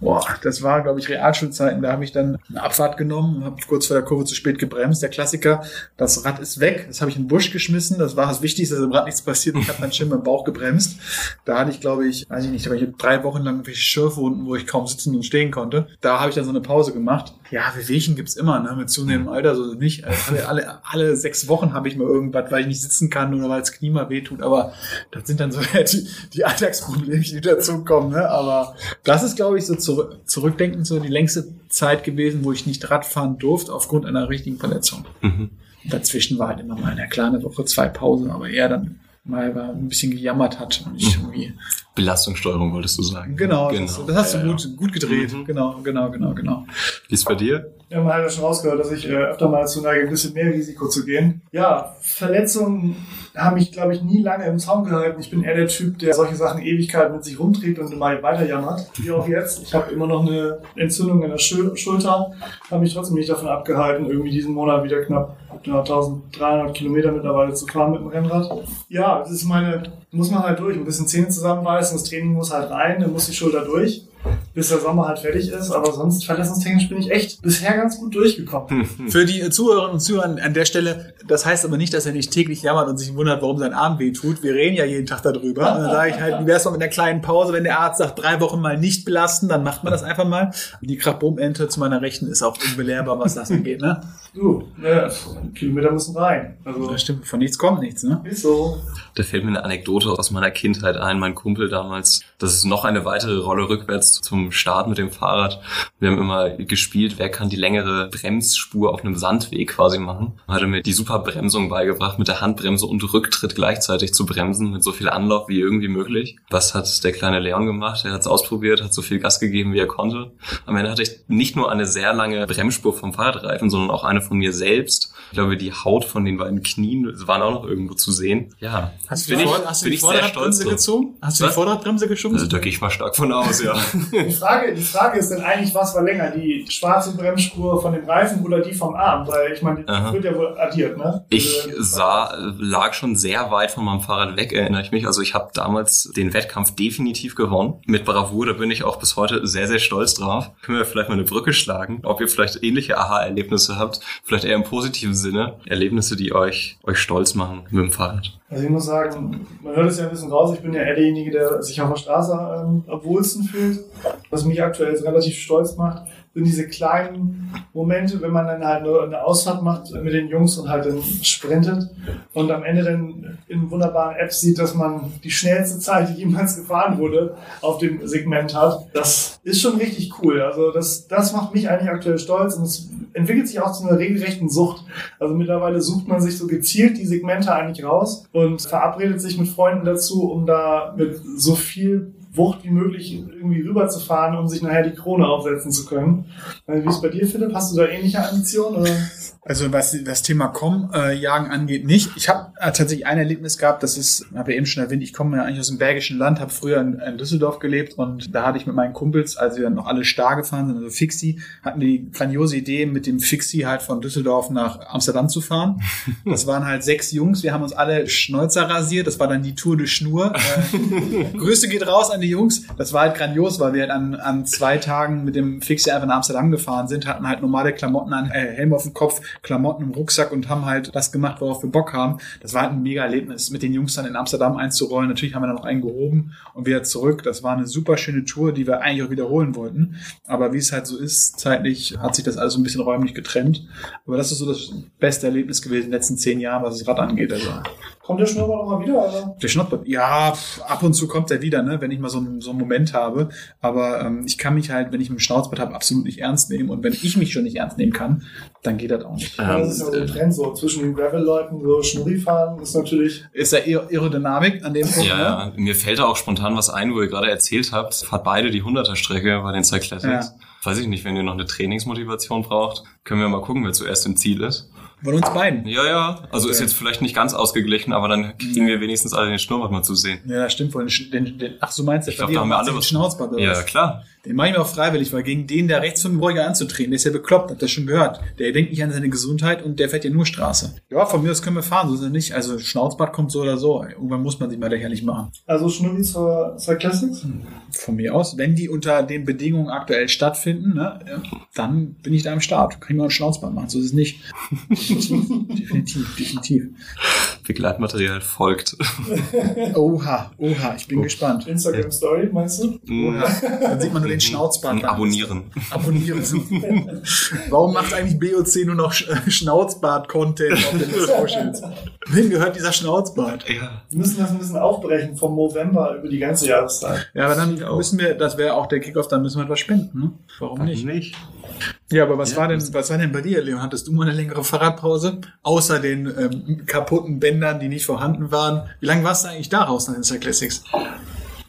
boah, das war, glaube ich, Realschulzeiten, da habe ich dann eine Abfahrt genommen, habe kurz vor der Kurve zu spät gebremst. Der Klassiker, das Rad ist weg, das habe ich in den Busch geschmissen, das war das Wichtigste, dass im Rad nichts passiert. Ich habe dann schön meinen Bauch gebremst. Da hatte ich, glaube ich, weiß ich nicht, war ich drei Wochen lang irgendwelche Schürfwunden, wo ich kaum sitzen und stehen konnte. Da habe ich dann so eine Pause gemacht. Ja, Wehwehchen gibt's immer, ne? mit zunehmendem Alter so nicht. Also alle, alle, alle sechs Wochen habe ich mal irgendwas, weil ich nicht sitzen kann oder weil das Knie mal wehtut. Aber das sind dann so die, die Alltagsproblemchen, die dazukommen. Ne? Aber das ist, glaube ich, so zurück, zurückdenkend so die längste Zeit gewesen, wo ich nicht Radfahren durfte aufgrund einer richtigen Verletzung. Mhm. Dazwischen war halt immer mal eine kleine Woche, zwei Pausen, aber er dann mal war ein bisschen gejammert hat und ich irgendwie. Belastungssteuerung wolltest du sagen. Genau, Das, das hast du Ja, ja. gut, gut gedreht. Mhm. Genau, genau, genau, genau. Wie ist bei dir? Ja, man hat ja schon rausgehört, dass ich äh, öfter mal dazu neige, ein bisschen mehr Risiko zu gehen. Ja, Verletzungen haben mich, glaube ich, nie lange im Zaum gehalten. Ich bin eher der Typ, der solche Sachen Ewigkeit mit sich rumträgt und mal weiter jammert. Wie auch jetzt. Ich habe immer noch eine Entzündung in der Schul Schulter. Habe mich trotzdem nicht davon abgehalten, irgendwie diesen Monat wieder knapp ja, 1300 Kilometer mittlerweile zu fahren mit dem Rennrad. Ja, das ist meine, muss man halt durch. Ein bisschen Zähne zusammenbeißen, das Training muss halt rein, dann muss die Schulter durch bis der Sommer halt fertig ist. Aber sonst verletzungstechnisch bin ich echt bisher ganz gut durchgekommen. Für die Zuhörerinnen und Zuhörer an der Stelle, das heißt aber nicht, dass er nicht täglich jammert und sich wundert, warum sein Arm weh tut. Wir reden ja jeden Tag darüber. Und dann sage ich halt, wie wär's mal mit einer kleinen Pause, wenn der Arzt sagt, drei Wochen mal nicht belasten, dann macht man das einfach mal. Die Krabbomente zu meiner Rechten ist auch unbelehrbar, was das angeht, ne? Du, ne, Kilometer müssen rein. Also Das stimmt, von nichts kommt nichts, ne? ist so. Da fällt mir eine Anekdote aus meiner Kindheit ein. Mein Kumpel damals, das ist noch eine weitere Rolle rückwärts zum Start mit dem Fahrrad. Wir haben immer gespielt, wer kann die längere Bremsspur auf einem Sandweg quasi machen. Er hatte mir die super Bremsung beigebracht, mit der Handbremse und Rücktritt gleichzeitig zu bremsen, mit so viel Anlauf wie irgendwie möglich. Was hat der kleine Leon gemacht? Er hat es ausprobiert, hat so viel Gas gegeben, wie er konnte. Am Ende hatte ich nicht nur eine sehr lange Bremsspur vom Fahrradreifen, sondern auch eine von mir selbst. Ich glaube, die Haut von den beiden Knien waren auch noch irgendwo zu sehen. Ja, Hast du bin die, ich, Vor- hast du bin die Vorderradbremse gezogen? Hast du die? Vorderradbremse geschoben? Also da gehe ich mal stark von aus, ja. Die Frage, die Frage ist denn eigentlich, was war länger? Die schwarze Bremsspur von dem Reifen oder die vom Arm? Weil ich meine, Aha. wird ja wohl addiert, ne? Ich Diese- sah, lag schon sehr weit von meinem Fahrrad weg, erinnere ich mich. Also ich habe damals den Wettkampf definitiv gewonnen. Mit Bravour, da bin ich auch bis heute sehr, sehr stolz drauf. Können wir vielleicht mal eine Brücke schlagen, ob ihr vielleicht ähnliche Aha-Erlebnisse habt, vielleicht eher im positiven Sinne. Erlebnisse, die euch, euch stolz machen mit dem Fahrrad. Also ich muss sagen, man hört es ja ein bisschen raus, ich bin ja eher derjenige, der sich auf der Straße ähm, am wohlsten fühlt. Was mich aktuell relativ stolz macht, sind diese kleinen Momente, wenn man dann halt nur eine Ausfahrt macht mit den Jungs und halt dann sprintet und am Ende dann in wunderbaren Apps sieht, dass man die schnellste Zeit, die jemals gefahren wurde, auf dem Segment hat. Das ist schon richtig cool. Also das, das macht mich eigentlich aktuell stolz und es entwickelt sich auch zu einer regelrechten Sucht. Also mittlerweile sucht man sich so gezielt die Segmente eigentlich raus und verabredet sich mit Freunden dazu, um da mit so viel Wucht wie möglich irgendwie rüberzufahren, um sich nachher die Krone aufsetzen zu können. Wie ist es bei dir, Philipp? Hast du da ähnliche Ambitionen? Oder? Also was das Thema Com-Jagen angeht, nicht. Ich habe äh, tatsächlich ein Erlebnis gehabt, das ist, habe ja eben schon erwähnt, ich komme ja eigentlich aus dem Bergischen Land, habe früher in, in, Düsseldorf gelebt und da hatte ich mit meinen Kumpels, als wir noch alle Star gefahren sind, also Fixie, hatten die grandiose Idee, mit dem Fixie halt von Düsseldorf nach Amsterdam zu fahren. Das waren halt sechs Jungs, wir haben uns alle Schnäuzer rasiert, das war dann die Tour de Schnur. Äh, Grüße geht raus an die Jungs. Das war halt grandios, weil wir halt an, an zwei Tagen mit dem Fixie einfach nach Amsterdam gefahren sind, hatten halt normale Klamotten an, äh, Helm auf dem Kopf, Klamotten im Rucksack und haben halt das gemacht, worauf wir Bock haben. Das war halt ein mega Erlebnis, mit den Jungs dann in Amsterdam einzurollen. Natürlich haben wir dann noch einen gehoben und wieder zurück. Das war eine super schöne Tour, die wir eigentlich auch wiederholen wollten. Aber wie es halt so ist, zeitlich hat sich das alles so ein bisschen räumlich getrennt. Aber das ist so das beste Erlebnis gewesen in den letzten zehn Jahren, was das Rad angeht. Also Kommt der Schnurrbart noch mal wieder? Oder? Der Schnurrbart, ja, ab und zu kommt er wieder, ne, wenn ich mal so einen, so einen Moment habe. Aber ähm, ich kann mich halt, wenn ich einen Schnauzbart habe, absolut nicht ernst nehmen. Und wenn ich mich schon nicht ernst nehmen kann, dann geht das auch nicht. Ja, das ist ja so ein Trend so. Zwischen den Gravel-Leuten so Schnurri fahren ist natürlich... Ist ja Aerodynamik an dem Punkt, Ja, ja. ne? Mir fällt da auch spontan was ein, wo ihr gerade erzählt habt. Fahrt beide die 100er-Strecke bei den Cyclatics. Ja. Weiß ich nicht, wenn ihr noch eine Trainingsmotivation braucht, können wir mal gucken, wer zuerst im Ziel ist. Von uns beiden. Ja, ja. Also ist Okay. jetzt vielleicht nicht ganz ausgeglichen, aber dann kriegen wir wenigstens alle den Schnurrbart mal zu sehen. Ja, stimmt wohl. Den, den, den, ach, du meinst, der Ich glaub, da haben wir alle den was- Schnauzbart oder Ja, was? klar. Den mache ich mir auch freiwillig, weil gegen den, der rechts von mir Bräuger anzutreten, der ist ja bekloppt, habt ihr schon gehört. Der denkt nicht an seine Gesundheit und der fährt ja nur Straße. Ja, von mir aus können wir fahren, so ist er nicht. Also Schnauzbart kommt so oder so. Irgendwann muss man sich mal lächerlich machen. Also Schnurri zur Cyclassics? Von mir aus, wenn die unter den Bedingungen aktuell stattfinden, ne, ja, dann bin ich da am Start. Kann ich mir auch einen Schnauzbart machen, so ist es nicht. definitiv, definitiv. Begleitmaterial folgt. Oha, oha, ich bin gespannt. Instagram Story, meinst du? Oha. Dann sieht man nur den Schnauzbart. Und abonnieren. Abonnieren. Warum macht eigentlich BOC nur noch Sch- Schnauzbart-Content auf den Socials? Wem gehört dieser Schnauzbart? Ja. Wir müssen das ein bisschen aufbrechen vom November über die ganze Jahreszeit. Ja, aber dann müssen wir, das wäre auch der Kickoff, dann müssen wir etwas spenden, ne? Warum nicht? Nicht. Ja, aber was Ja, war denn, was war denn bei dir, Leon? Hattest du mal eine längere Fahrradpause? Außer den ähm, kaputten Bändern, die nicht vorhanden waren. Wie lange warst du eigentlich da raus nach den Cyclassics?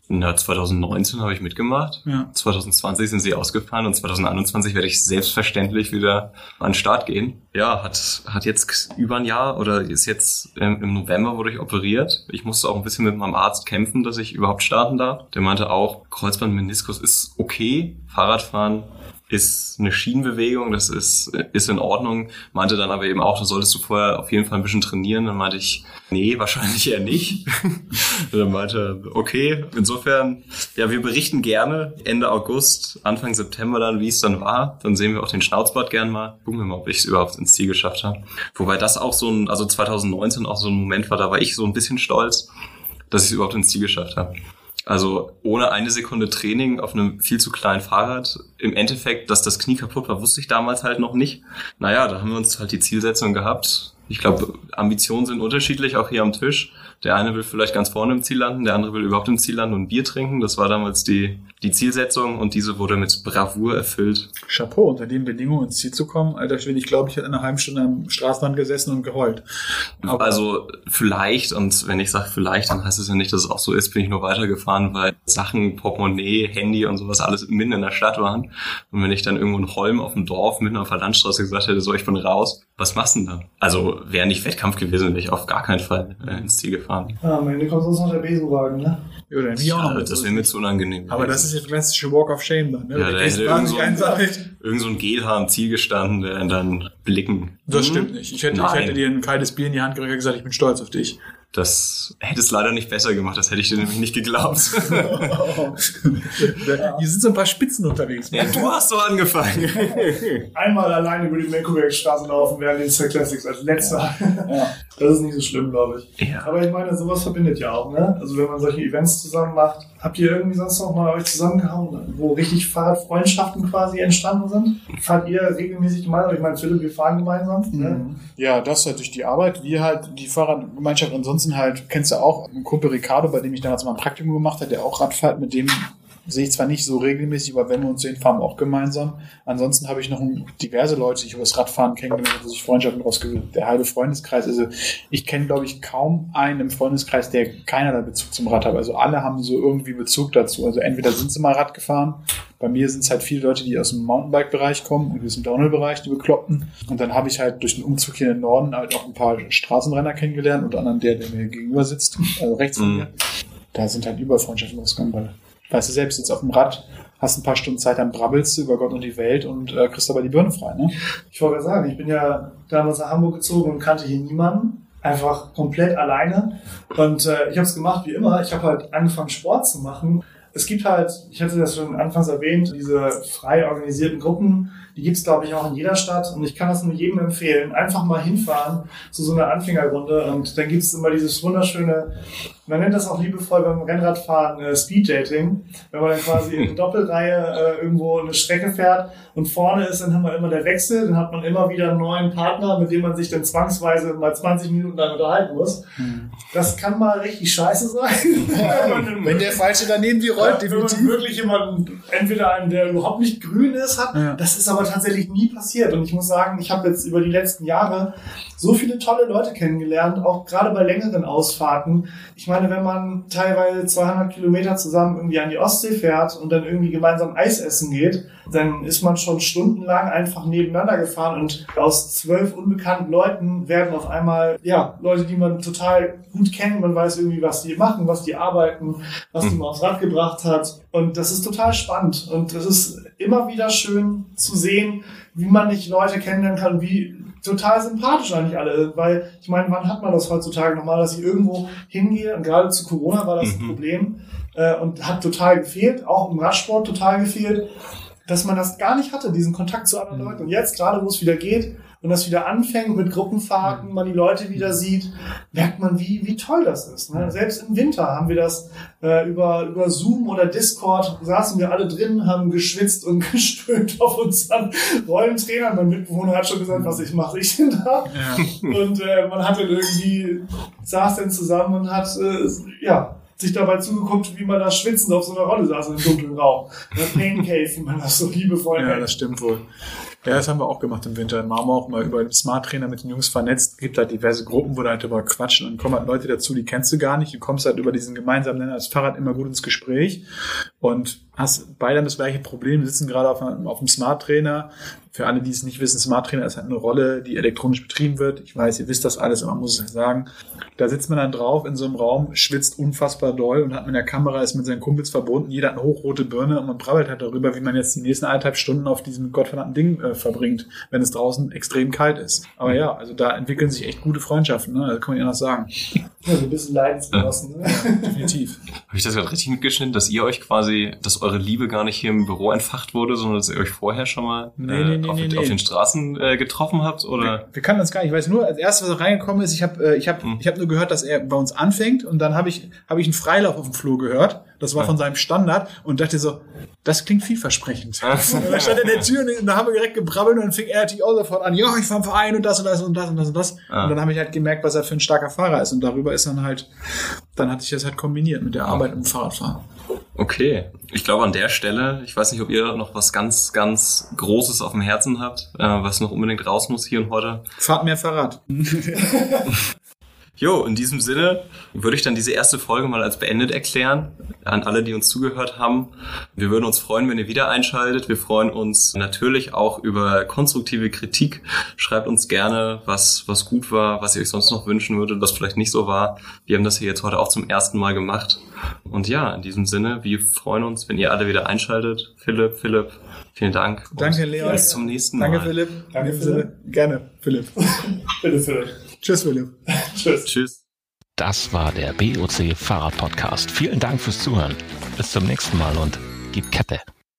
Na, 2019 habe ich mitgemacht. Ja. 2020 sind sie ausgefahren und 2021 werde ich selbstverständlich wieder an den Start gehen. Ja, hat, hat jetzt über ein Jahr oder ist jetzt ähm, im November wurde ich operiert. Ich musste auch ein bisschen mit meinem Arzt kämpfen, dass ich überhaupt starten darf. Der meinte auch, Kreuzbandmeniskus ist okay, Fahrradfahren ist eine Schienenbewegung, das ist, ist in Ordnung. Meinte dann aber eben auch, da solltest du vorher auf jeden Fall ein bisschen trainieren. Dann meinte ich, nee, wahrscheinlich eher nicht. Dann meinte er, okay, insofern, ja, wir berichten gerne Ende August, Anfang September dann, wie es dann war. Dann sehen wir auch den Schnauzbart gern mal. Gucken wir mal, ob ich es überhaupt ins Ziel geschafft habe. Wobei das auch so ein, also 2019 auch so ein Moment war, da war ich so ein bisschen stolz, dass ich es überhaupt ins Ziel geschafft habe. Also ohne eine Sekunde Training auf einem viel zu kleinen Fahrrad. Im Endeffekt, dass das Knie kaputt war, wusste ich damals halt noch nicht. Naja, da haben wir uns halt die Zielsetzung gehabt. Ich glaube, Ambitionen sind unterschiedlich, auch hier am Tisch. Der eine will vielleicht ganz vorne im Ziel landen, der andere will überhaupt im Ziel landen und ein Bier trinken. Das war damals die, die Zielsetzung und diese wurde mit Bravour erfüllt. Chapeau, unter den Bedingungen ins Ziel zu kommen. Alter Schwede, ich glaube, ich hätte eine halbe Stunde am Straßenrand gesessen und geheult. Aber- Also vielleicht, und wenn ich sage vielleicht, dann heißt es ja nicht, dass es auch so ist, bin ich nur weitergefahren, weil Sachen, Portemonnaie, Handy und sowas alles mitten in der Stadt waren. Und wenn ich dann irgendwo in Holm auf dem Dorf mitten auf der Landstraße gesagt hätte, so ich bin raus, was machst du denn da? Also wäre nicht Wettkampf gewesen, wäre ich auf gar keinen Fall äh, ins Ziel gefahren. Ah, am Ende kommt sonst noch der Besenwagen, ne? Ja, dann hätte ich auch noch Ja, mit. das wäre mir zu unangenehm. Aber das ist jetzt klassische Walk of Shame dann, ne? Ja, Der da hätte irgend so ein-. Irgend so ein Gelhaar am Ziel gestanden, der dann blicken. Das Hm? stimmt nicht. Ich hätte, ich hätte dir ein kaltes Bier in die Hand gerückt und gesagt, ich bin stolz auf dich. Das hätte es leider nicht besser gemacht, das hätte ich dir nämlich nicht geglaubt. Hier sind so ein paar Spitzen unterwegs. ja, du hast so angefangen. Einmal alleine über die Menkobergstraße laufen während den Star Classics als letzter. Das ist nicht so schlimm, glaube ich. Ja. Aber ich meine, sowas verbindet ja auch, ne? Also wenn man solche Events zusammen macht, habt ihr irgendwie sonst noch mal euch zusammengehauen, wo richtig Fahrradfreundschaften quasi entstanden sind? Fahrt ihr regelmäßig gemeinsam? Ich meine, Philipp, wir fahren gemeinsam. Ne? Ja, das halt durch die Arbeit. Wir halt die Fahrradgemeinschaft. Ansonsten halt, kennst du auch einen Kumpel Ricardo, bei dem ich damals mal ein Praktikum gemacht habe, der auch Radfahrt, mit dem sehe ich zwar nicht so regelmäßig, aber wenn wir uns sehen, fahren wir auch gemeinsam. Ansonsten habe ich noch diverse Leute, die ich über das Radfahren kennengelernt, wo sich Freundschaften rausgebildet. Der halbe Freundeskreis, also ich kenne, glaube ich, kaum einen im Freundeskreis, der keinerlei Bezug zum Rad hat. Also alle haben so irgendwie Bezug dazu. Also entweder sind sie mal Rad gefahren, bei mir sind es halt viele Leute, die aus dem Mountainbike-Bereich kommen und aus dem Downhill-Bereich, die Bekloppten. Und dann habe ich halt durch den Umzug hier in den Norden halt auch ein paar Straßenrenner kennengelernt, unter anderem der, der mir gegenüber sitzt, also rechts von Mhm. mir. Da sind halt überall Freundschaften rausgekommen, weil, weißt du, selbst jetzt auf dem Rad hast ein paar Stunden Zeit, dann brabbelst du über Gott und die Welt und äh, kriegst dabei die Birne frei, ne? Ich wollte gerade sagen, ich bin ja damals nach Hamburg gezogen und kannte hier niemanden. Einfach komplett alleine. Und äh, ich habe es gemacht wie immer. Ich habe halt angefangen, Sport zu machen. Es gibt halt, ich hatte das schon anfangs erwähnt, diese frei organisierten Gruppen, die gibt's glaube ich, auch in jeder Stadt. Und ich kann das nur jedem empfehlen. Einfach mal hinfahren zu so einer Anfängerrunde. Und dann gibt's immer dieses wunderschöne, man nennt das auch liebevoll beim Rennradfahren äh, Speed-Dating. Wenn man dann quasi in Doppelreihe äh, irgendwo eine Strecke fährt und vorne ist dann haben wir immer der Wechsel, dann hat man immer wieder einen neuen Partner, mit dem man sich dann zwangsweise mal 20 Minuten lang unterhalten muss. Das kann mal richtig scheiße sein. Wenn man- Wenn der Falsche daneben die rollt, wenn man wirklich jemanden, entweder einen, der überhaupt nicht grün ist, hat. Ja. Das ist aber tatsächlich nie passiert. Und ich muss sagen, ich habe jetzt über die letzten Jahre so viele tolle Leute kennengelernt, auch gerade bei längeren Ausfahrten. Ich meine, wenn man teilweise 200 Kilometer zusammen irgendwie an die Ostsee fährt und dann irgendwie gemeinsam Eis essen geht, dann ist man schon stundenlang einfach nebeneinander gefahren und aus zwölf unbekannten Leuten werden auf einmal, ja, Leute, die man total gut kennt. Man weiß irgendwie, was die machen, was die arbeiten, was die mal aufs Rad gebracht hat. Und das ist total spannend. Und es ist immer wieder schön zu sehen, wie man nicht Leute kennenlernen kann, wie total sympathisch eigentlich alle. Weil, ich meine, wann hat man das heutzutage nochmal, dass ich irgendwo hingehe? Und gerade zu Corona war das ein Mhm. Problem. Äh, und hat total gefehlt, auch im Radsport total gefehlt, dass man das gar nicht hatte, diesen Kontakt zu anderen Leuten. Und jetzt, gerade wo es wieder geht und das wieder anfängt mit Gruppenfahrten, man die Leute wieder sieht, merkt man, wie, wie toll das ist. Ne? Selbst im Winter haben wir das äh, über, über Zoom oder Discord, saßen wir alle drin, haben geschwitzt und gestöhnt auf unseren Rollentrainern. Mein Mitbewohner hat schon gesagt, was ich mache ich denn da? Und äh, man hat dann irgendwie, saß dann zusammen und hat, äh, ja, sich dabei zugeguckt, wie man da schwitzend auf so einer Rolle saß in einem dunklen Raum. Das Pain Cave, wie man das so liebevoll Ja, nennt. das stimmt wohl. Ja, das haben wir auch gemacht im Winter. Haben wir auch mal über den Smart Trainer mit den Jungs vernetzt. Gibt halt diverse Gruppen, wo da halt drüber quatschen und kommen halt Leute dazu, die kennst du gar nicht. Du kommst halt über diesen gemeinsamen Nenner als Fahrrad immer gut ins Gespräch und hast beide das gleiche Problem, sitzen gerade auf, einem- auf dem Smart Trainer. Für alle, die es nicht wissen, Smart Trainer ist halt eine Rolle, die elektronisch betrieben wird. Ich weiß, ihr wisst das alles, aber man muss es sagen. Da sitzt man dann drauf in so einem Raum, schwitzt unfassbar doll und hat mit der Kamera, ist mit seinen Kumpels verbunden. Jeder hat eine hochrote Birne und man brabbelt halt darüber, wie man jetzt die nächsten eineinhalb Stunden auf diesem gottverdammten Ding äh, verbringt, wenn es draußen extrem kalt ist. Aber ja, also da entwickeln sich echt gute Freundschaften, ne? Das kann man ja noch sagen. Ja, so ein bisschen Leidensgenossen. Ne? Definitiv. Habe ich das gerade richtig mitgeschnitten, dass ihr euch quasi, dass eure Liebe gar nicht hier im Büro entfacht wurde, sondern dass ihr euch vorher schon mal Nee, äh, nee, nee, auf, nee, auf nee. den Straßen äh, getroffen habt? Oder? Wir kannten uns gar nicht. Ich weiß nur, als erstes, was reingekommen ist, ich habe äh, ich hab, Mhm. ich hab nur gehört, dass er bei uns anfängt und dann habe ich, hab ich einen Freilauf auf dem Flur gehört. Das war Ja. von seinem Standard und dachte so, das klingt vielversprechend. Und dann stand er in der Tür und da haben wir direkt gebrabbelt und dann fing er natürlich auch sofort an, ja, ich fahr im Verein und das und das und das und das und das. Ah. Und dann habe ich halt gemerkt, was er für ein starker Fahrer ist. Und darüber ist dann halt, dann hatte ich das halt kombiniert mit der Arbeit dem Fahrradfahren. Okay. Ich glaube an der Stelle, ich weiß nicht, ob ihr noch was ganz, ganz Großes auf dem Herzen habt, äh, was noch unbedingt raus muss hier und heute. Fahrt mehr Fahrrad. Jo, in diesem Sinne würde ich dann diese erste Folge mal als beendet erklären. An alle, die uns zugehört haben. Wir würden uns freuen, wenn ihr wieder einschaltet. Wir freuen uns natürlich auch über konstruktive Kritik. Schreibt uns gerne, was, was gut war, was ihr euch sonst noch wünschen würdet, was vielleicht nicht so war. Wir haben das hier jetzt heute auch zum ersten Mal gemacht. Und ja, in diesem Sinne, wir freuen uns, wenn ihr alle wieder einschaltet. Philipp, Philipp, vielen Dank. Danke, Leon. Bis zum nächsten Mal. Danke, Philipp. Danke, Sinne, Gerne, Philipp. Bitte, Philipp. Tschüss, Philipp. Tschüss. Tschüss. Das war der BOC Fahrrad Podcast. Vielen Dank fürs Zuhören. Bis zum nächsten Mal und gib Kette.